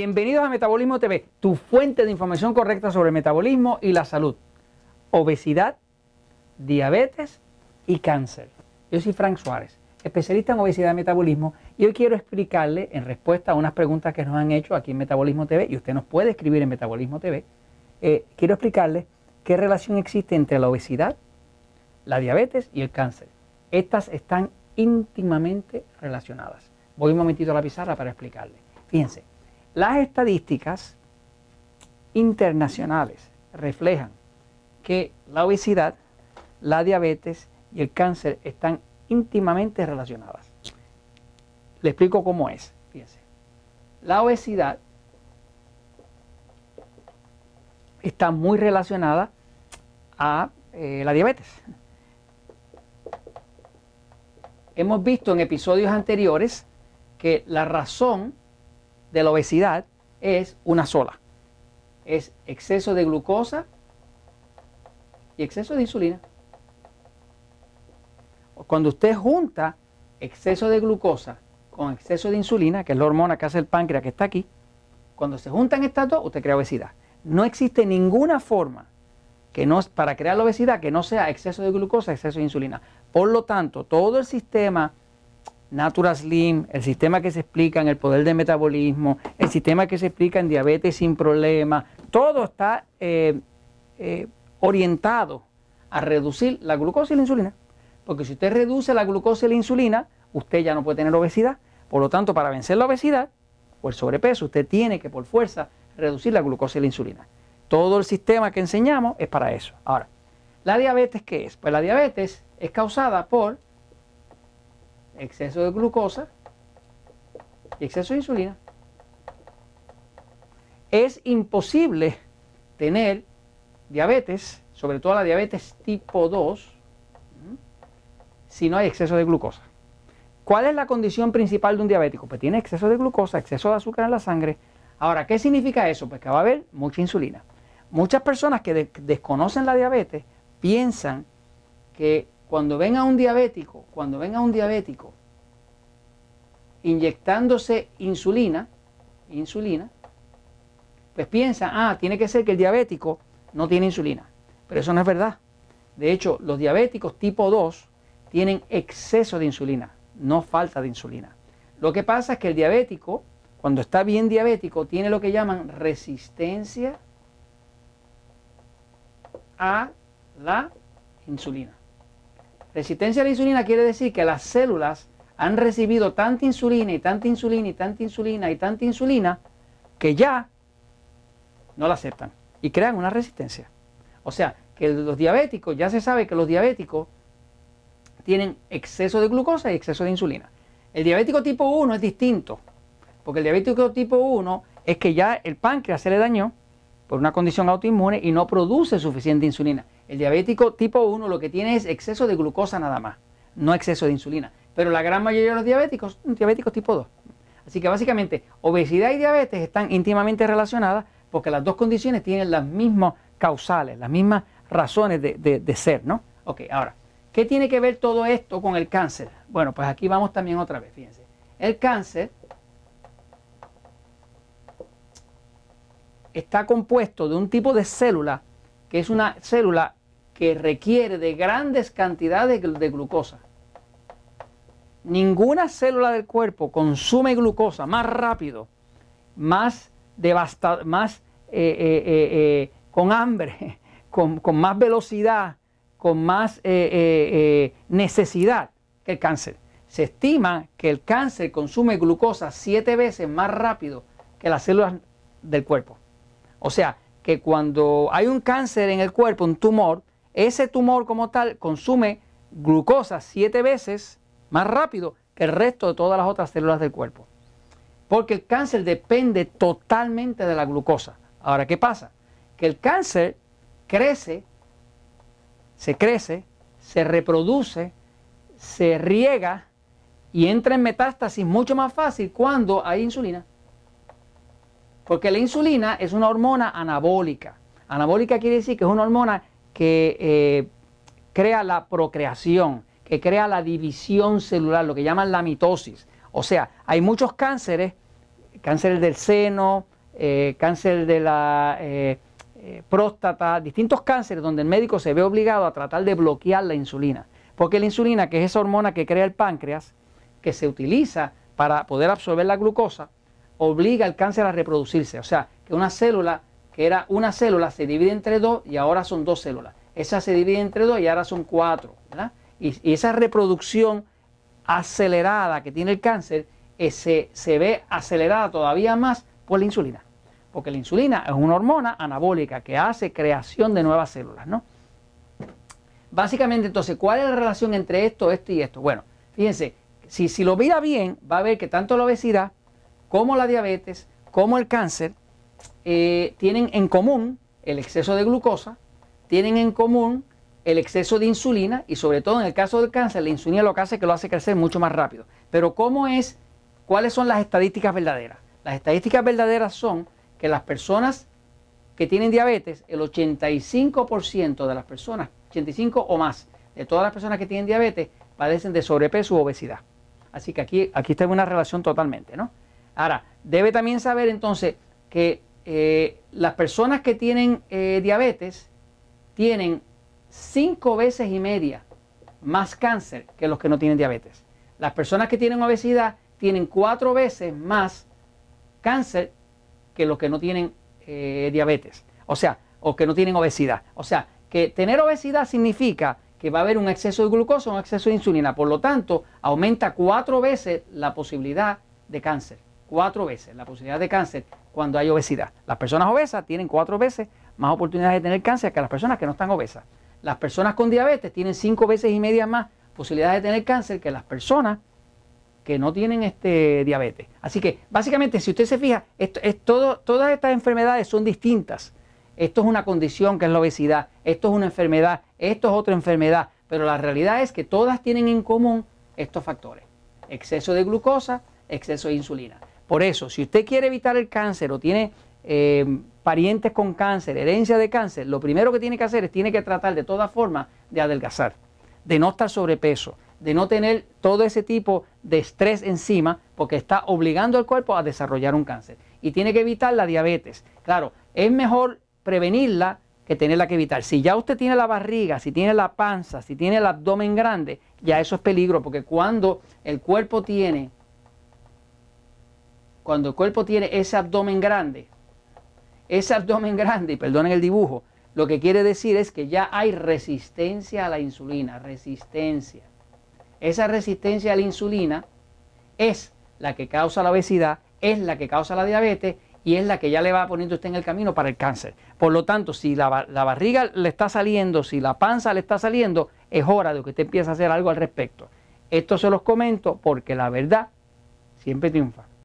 Bienvenidos a Metabolismo TV, tu fuente de información correcta sobre metabolismo y la salud, obesidad, diabetes y cáncer. Yo soy Frank Suárez, especialista en obesidad y metabolismo, y hoy quiero explicarle en respuesta a unas preguntas que nos han hecho aquí en Metabolismo TV, y usted nos puede escribir en Metabolismo TV, eh, quiero explicarle qué relación existe entre la obesidad, la diabetes y el cáncer. Estas están íntimamente relacionadas. Voy un momentito a la pizarra para explicarle. Fíjense, las estadísticas internacionales reflejan que la obesidad, la diabetes y el cáncer están íntimamente relacionadas. Le explico cómo es. Fíjense. La obesidad está muy relacionada a eh, la diabetes. Hemos visto en episodios anteriores que la razón de la obesidad es una sola. Es exceso de glucosa y exceso de insulina. Cuando usted junta exceso de glucosa con exceso de insulina, que es la hormona que hace el páncreas que está aquí, cuando se juntan estas dos, usted crea obesidad. No existe ninguna forma que no, para crear la obesidad que no sea exceso de glucosa, exceso de insulina. Por lo tanto, todo el sistema Natural Slim, el sistema que se explica en el poder del metabolismo, el sistema que se explica en diabetes sin problema, todo está eh, eh, orientado a reducir la glucosa y la insulina. Porque si usted reduce la glucosa y la insulina, usted ya no puede tener obesidad. Por lo tanto, para vencer la obesidad o el sobrepeso, usted tiene que por fuerza reducir la glucosa y la insulina. Todo el sistema que enseñamos es para eso. Ahora, ¿la diabetes qué es? Pues la diabetes es causada por exceso de glucosa y exceso de insulina. Es imposible tener diabetes, sobre todo la diabetes tipo 2, si no hay exceso de glucosa. ¿Cuál es la condición principal de un diabético? Pues tiene exceso de glucosa, exceso de azúcar en la sangre. Ahora, ¿qué significa eso? Pues que va a haber mucha insulina. Muchas personas que desconocen la diabetes piensan que cuando ven a un diabético, cuando ven a un diabético inyectándose insulina, insulina, pues piensan, ah, tiene que ser que el diabético no tiene insulina. Pero eso no es verdad. De hecho, los diabéticos tipo 2 tienen exceso de insulina, no falta de insulina. Lo que pasa es que el diabético, cuando está bien diabético, tiene lo que llaman resistencia a la insulina. Resistencia a la insulina quiere decir que las células han recibido tanta insulina y tanta insulina y tanta insulina y tanta insulina que ya no la aceptan y crean una resistencia. O sea, que los diabéticos, ya se sabe que los diabéticos tienen exceso de glucosa y exceso de insulina. El diabético tipo 1 es distinto, porque el diabético tipo 1 es que ya el páncreas se le dañó por una condición autoinmune y no produce suficiente insulina. El diabético tipo 1 lo que tiene es exceso de glucosa nada más, no exceso de insulina. Pero la gran mayoría de los diabéticos son diabéticos tipo 2. Así que básicamente obesidad y diabetes están íntimamente relacionadas porque las dos condiciones tienen las mismas causales, las mismas razones de, de ser, ¿no? Ok, ahora, ¿qué tiene que ver todo esto con el cáncer? Bueno, pues aquí vamos también otra vez, fíjense. El cáncer está compuesto de un tipo de célula que es una célula que requiere de grandes cantidades de glucosa. Ninguna célula del cuerpo consume glucosa más rápido, más devastado, más eh, eh, eh, con hambre, con, con, más velocidad, con más necesidad que el cáncer. Se estima que el cáncer consume glucosa siete veces más rápido que las células del cuerpo. O sea, que cuando hay un cáncer en el cuerpo, un tumor, ese tumor como tal consume glucosa siete veces más rápido que el resto de todas las otras células del cuerpo. Porque el cáncer depende totalmente de la glucosa. Ahora, ¿qué pasa? Que el cáncer crece, se crece, se reproduce, se riega y entra en metástasis mucho más fácil cuando hay insulina. Porque la insulina es una hormona anabólica. Anabólica quiere decir que es una hormona que eh, crea la procreación, que crea la división celular, lo que llaman la mitosis. O sea, hay muchos cánceres cáncer del seno, eh, cáncer de la eh, próstata, distintos cánceres donde el médico se ve obligado a tratar de bloquear la insulina. Porque la insulina, que es esa hormona que crea el páncreas, que se utiliza para poder absorber la glucosa, obliga al cáncer a reproducirse. O sea, que una célula, que era una célula, se divide entre dos y ahora son dos células. Esa se divide entre dos y ahora son cuatro. Y, esa reproducción acelerada que tiene el cáncer eh, se, se ve acelerada todavía más por la insulina. Porque la insulina es una hormona anabólica que hace creación de nuevas células, ¿no? Básicamente, entonces, ¿cuál es la relación entre esto, esto y esto? Bueno, fíjense, si, si lo mira bien, va a ver que tanto la obesidad como la diabetes, como el cáncer, eh, tienen en común el exceso de glucosa, tienen en común el exceso de insulina y sobre todo en el caso del cáncer, la insulina lo que hace es que lo hace crecer mucho más rápido. Pero ¿cómo es? ¿Cuáles son las estadísticas verdaderas? Las estadísticas verdaderas son que las personas que tienen diabetes, el 85% de las personas, 85 o más, de todas las personas que tienen diabetes, padecen de sobrepeso u obesidad. Así que aquí, aquí está una relación totalmente, ¿no? Ahora, debe también saber entonces que eh, las personas que tienen eh, diabetes tienen cinco veces y media más cáncer que los que no tienen diabetes. Las personas que tienen obesidad tienen cuatro veces más cáncer que los que no tienen eh, diabetes. O sea, o que no tienen obesidad. O sea, que tener obesidad significa que va a haber un exceso de glucosa un exceso de insulina. Por lo tanto, aumenta cuatro veces la posibilidad de cáncer cuatro veces la posibilidad de cáncer cuando hay obesidad. Las personas obesas tienen cuatro veces más oportunidades de tener cáncer que las personas que no están obesas. Las personas con diabetes tienen cinco veces y media más posibilidades de tener cáncer que las personas que no tienen este diabetes. Así que básicamente, si usted se fija, esto, es todo, todas estas enfermedades son distintas. Esto es una condición que es la obesidad, esto es una enfermedad, esto es otra enfermedad, pero la realidad es que todas tienen en común estos factores. Exceso de glucosa, exceso de insulina. Por eso, si usted quiere evitar el cáncer o tiene eh, parientes con cáncer, herencia de cáncer, lo primero que tiene que hacer es tiene que tratar de todas formas de adelgazar, de no estar sobrepeso, de no tener todo ese tipo de estrés encima, porque está obligando al cuerpo a desarrollar un cáncer. Y tiene que evitar la diabetes. Claro, es mejor prevenirla que tenerla que evitar. Si ya usted tiene la barriga, si tiene la panza, si tiene el abdomen grande, ya eso es peligro, porque cuando el cuerpo tiene cuando el cuerpo tiene ese abdomen grande, ese abdomen grande, y perdonen el dibujo, lo que quiere decir es que ya hay resistencia a la insulina, resistencia. Esa resistencia a la insulina es la que causa la obesidad, es la que causa la diabetes y es la que ya le va poniendo usted en el camino para el cáncer. Por lo tanto, si la, la, barriga le está saliendo, si la panza le está saliendo, es hora de que usted empiece a hacer algo al respecto. Esto se los comento porque la verdad siempre triunfa.